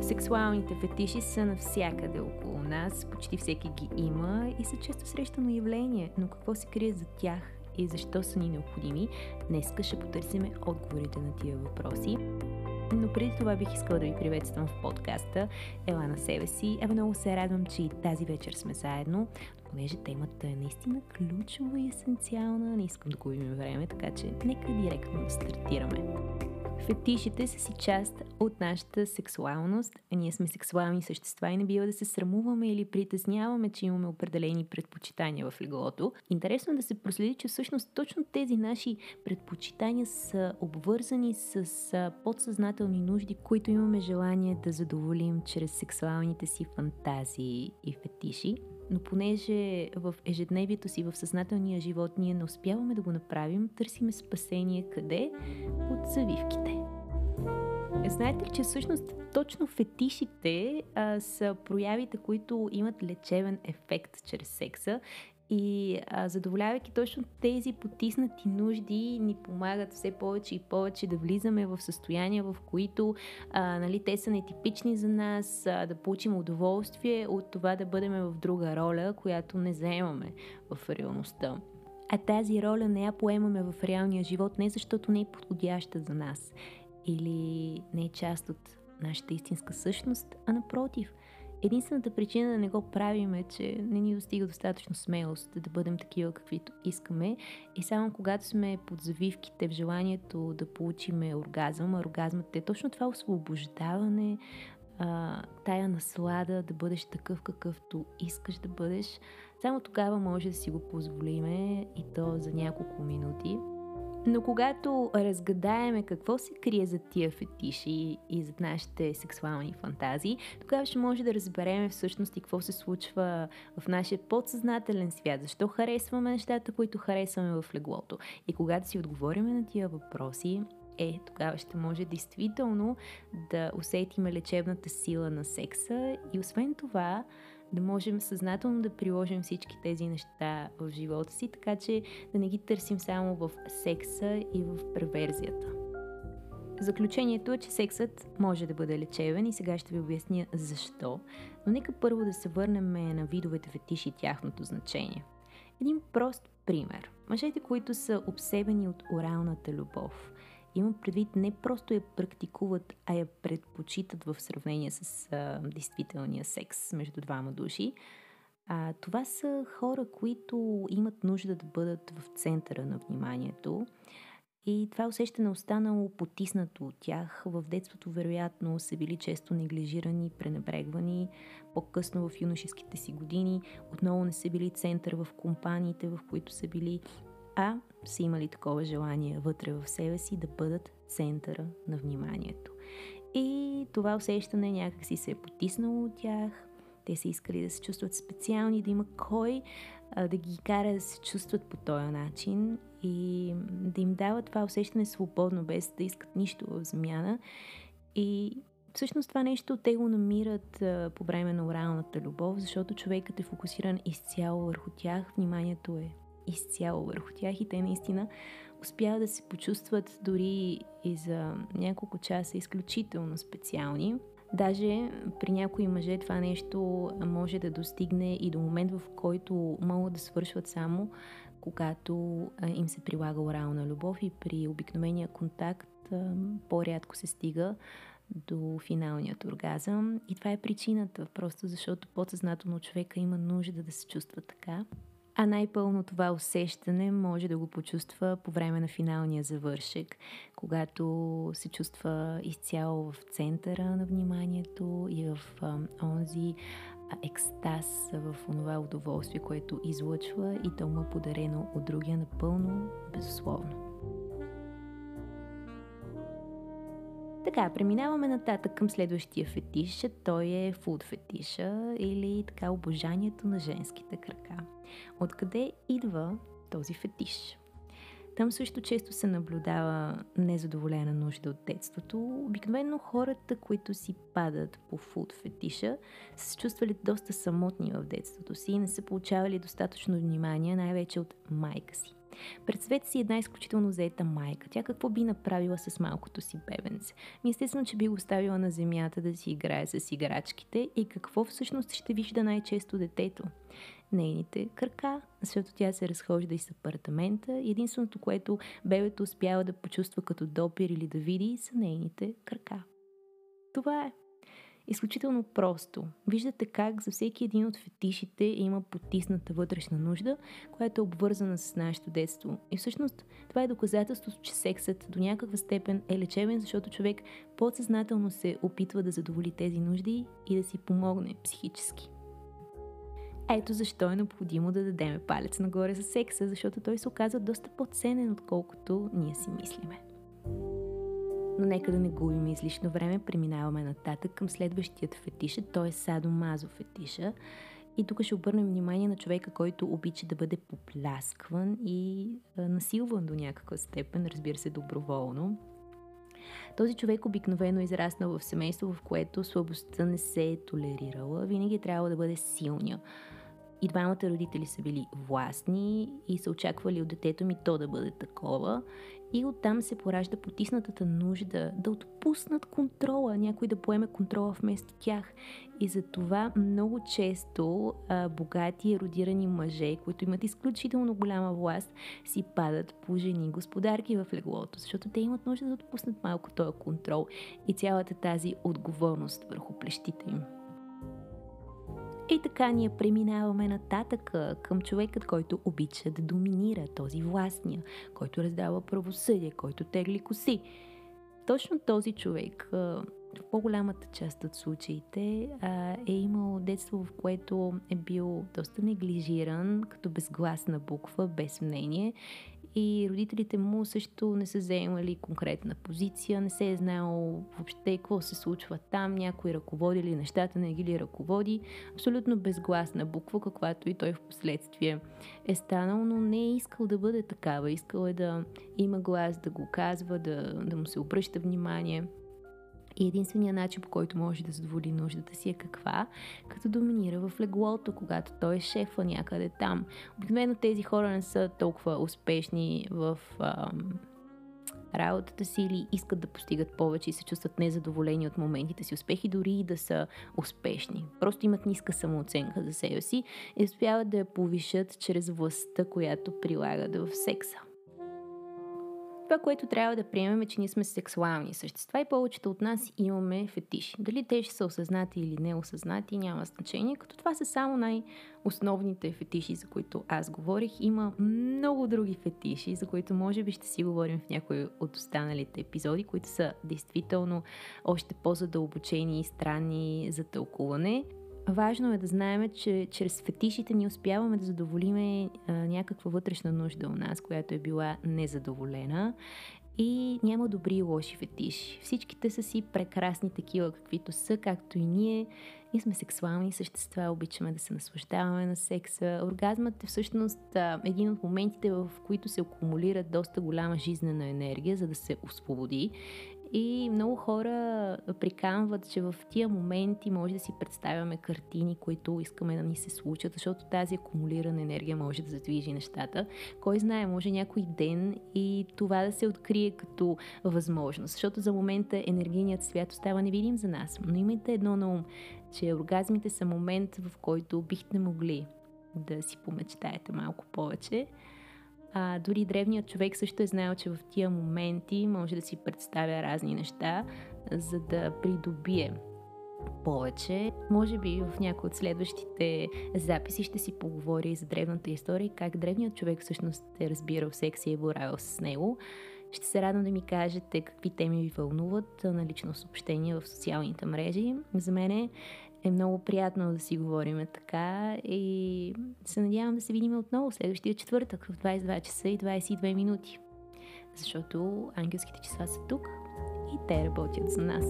Сексуалните фетиши са навсякъде около нас, почти всеки ги има и са често срещано явление, но какво се крие за тях и защо са ни необходими, днес ще потърсиме отговорите на тия въпроси. Но преди това бих искала да ви приветствам в подкаста Ела на себе си. Ева много се радвам, че и тази вечер сме заедно, понеже темата е наистина ключова и есенциална. Не искам да губим време, така че нека директно да стартираме. Фетишите са си част от нашата сексуалност. Ние сме сексуални същества и не бива да се срамуваме или притесняваме, че имаме определени предпочитания в леглото. Интересно е да се проследи, че всъщност точно тези наши предпочитания са обвързани с подсъзнателни нужди, които имаме желание да задоволим чрез сексуалните си фантазии и фетиши но понеже в ежедневието си, в съзнателния живот ние не успяваме да го направим, търсиме спасение къде? От завивките. Знаете ли, че всъщност точно фетишите а, са проявите, които имат лечебен ефект чрез секса и а, задоволявайки точно тези потиснати нужди, ни помагат все повече и повече да влизаме в състояния, в които а, нали, те са нетипични за нас, а, да получим удоволствие от това да бъдем в друга роля, която не заемаме в реалността. А тази роля не я поемаме в реалния живот не защото не е подходяща за нас или не е част от нашата истинска същност, а напротив – Единствената причина да не го правим е, че не ни достига достатъчно смелост да бъдем такива каквито искаме и само когато сме под завивките в желанието да получиме оргазъм, а оргазмът е точно това освобождаване, тая наслада да бъдеш такъв какъвто искаш да бъдеш, само тогава може да си го позволиме и то за няколко минути. Но когато разгадаеме какво се крие за тия фетиши и за нашите сексуални фантазии, тогава ще може да разберем всъщност и какво се случва в нашия подсъзнателен свят, защо харесваме нещата, които харесваме в леглото. И когато си отговориме на тия въпроси, е, тогава ще може действително да усетиме лечебната сила на секса и освен това да можем съзнателно да приложим всички тези неща в живота си, така че да не ги търсим само в секса и в преверзията. Заключението е, че сексът може да бъде лечебен и сега ще ви обясня защо, но нека първо да се върнем на видовете фетиши и тяхното значение. Един прост пример. Мъжете, които са обсебени от оралната любов – Имам предвид не просто я практикуват, а я предпочитат в сравнение с а, действителния секс между двама души. А, това са хора, които имат нужда да бъдат в центъра на вниманието. И това усещане останало потиснато от тях. В детството, вероятно, са били често неглижирани, пренебрегвани. По-късно в юношеските си години отново не са били център в компаниите, в които са били а са имали такова желание вътре в себе си да бъдат центъра на вниманието. И това усещане някакси се е потиснало от тях. Те са искали да се чувстват специални, да има кой да ги кара да се чувстват по този начин и да им дава това усещане свободно, без да искат нищо в замяна. И всъщност това нещо те го намират а, по време на оралната любов, защото човекът е фокусиран изцяло върху тях, вниманието е изцяло върху тях и те наистина успяват да се почувстват дори и за няколко часа изключително специални. Даже при някои мъже това нещо може да достигне и до момент, в който могат да свършват само когато им се прилага орална любов и при обикновения контакт по-рядко се стига до финалният оргазъм. И това е причината, просто защото подсъзнателно човека има нужда да се чувства така. А най-пълно това усещане може да го почувства по време на финалния завършек, когато се чувства изцяло в центъра на вниманието и в а, онзи екстаз, в онова удоволствие, което излъчва и то му е подарено от другия напълно безусловно. Така, преминаваме нататък към следващия фетиш. Той е фуд фетиша или така обожанието на женските крака. Откъде идва този фетиш? Там също често се наблюдава незадоволена нужда от детството. Обикновено хората, които си падат по фуд фетиша, са се чувствали доста самотни в детството си и не са получавали достатъчно внимание, най-вече от майка си. Представете си една изключително заета майка. Тя какво би направила с малкото си бебенце? Естествено, че би го оставила на земята да си играе с играчките и какво всъщност ще вижда най-често детето? Нейните крака, защото тя се разхожда из апартамента единственото, което бебето успява да почувства като допир или да види, са нейните крака. Това е. Изключително просто. Виждате как за всеки един от фетишите има потисната вътрешна нужда, която е обвързана с нашето детство. И всъщност това е доказателство, че сексът до някаква степен е лечебен, защото човек подсъзнателно се опитва да задоволи тези нужди и да си помогне психически. Ето защо е необходимо да дадем палец нагоре за секса, защото той се оказа доста по-ценен, отколкото ние си мислиме. Но нека да не губим излишно време, преминаваме нататък към следващият фетиш, той е садомазо фетиша. И тук ще обърнем внимание на човека, който обича да бъде попляскван и насилван до някаква степен, разбира се, доброволно. Този човек обикновено е израснал в семейство, в което слабостта не се е толерирала. Винаги е трябвало да бъде силния и двамата родители са били властни и са очаквали от детето ми то да бъде такова. И оттам се поражда потиснатата нужда да отпуснат контрола, някой да поеме контрола вместо тях. И за това много често а, богати еродирани мъже, които имат изключително голяма власт, си падат по жени господарки в леглото, защото те имат нужда да отпуснат малко този контрол и цялата тази отговорност върху плещите им. И така ние преминаваме нататък към човекът, който обича да доминира, този властния, който раздава правосъдие, който тегли коси. Точно този човек в по-голямата част от случаите е имал детство, в което е бил доста неглижиран, като безгласна буква, без мнение и родителите му също не са заемали конкретна позиция, не се е знаел въобще какво се случва там, някой ръководи ли нещата, не ги ли ръководи. Абсолютно безгласна буква, каквато и той в последствие е станал, но не е искал да бъде такава. Искал е да има глас, да го казва, да, да му се обръща внимание. И единственият начин, по който може да задоволи нуждата си е каква? Като доминира в леглото, когато той е шефа някъде там. Обикновено тези хора не са толкова успешни в ам, работата си или искат да постигат повече и се чувстват незадоволени от моментите си успехи, дори и да са успешни. Просто имат ниска самооценка за себе си и успяват да я повишат чрез властта, която прилагат в секса. Това, което трябва да приемем е, че ние сме сексуални същества и повечето от нас имаме фетиши. Дали те ще са осъзнати или не осъзнати, няма значение, като това са само най-основните фетиши, за които аз говорих. Има много други фетиши, за които може би ще си говорим в някои от останалите епизоди, които са действително още по-задълбочени и странни за тълкуване. Важно е да знаем, че чрез фетишите ни успяваме да задоволиме а, някаква вътрешна нужда у нас, която е била незадоволена. И няма добри и лоши фетиши. Всичките са си прекрасни такива, каквито са, както и ние. Ние сме сексуални същества, обичаме да се наслаждаваме на секса. Оргазмът е всъщност един от моментите, в които се акумулира доста голяма жизнена енергия, за да се освободи. И много хора приканват, че в тия моменти може да си представяме картини, които искаме да ни се случат, защото тази акумулирана енергия може да задвижи нещата. Кой знае, може някой ден и това да се открие като възможност, защото за момента енергийният свят остава невидим за нас. Но имайте едно на ум, че оргазмите са момент, в който бихте могли да си помечтаете малко повече а, дори древният човек също е знаел, че в тия моменти може да си представя разни неща, за да придобие повече. Може би в някои от следващите записи ще си поговоря и за древната история, как древният човек всъщност е разбирал секс и е боравил с него. Ще се радвам да ми кажете какви теми ви вълнуват на лично съобщение в социалните мрежи. За мен е много приятно да си говорим така и се надявам да се видим отново следващия четвъртък в 22 часа и 22 минути. Защото ангелските числа са тук и те работят за нас.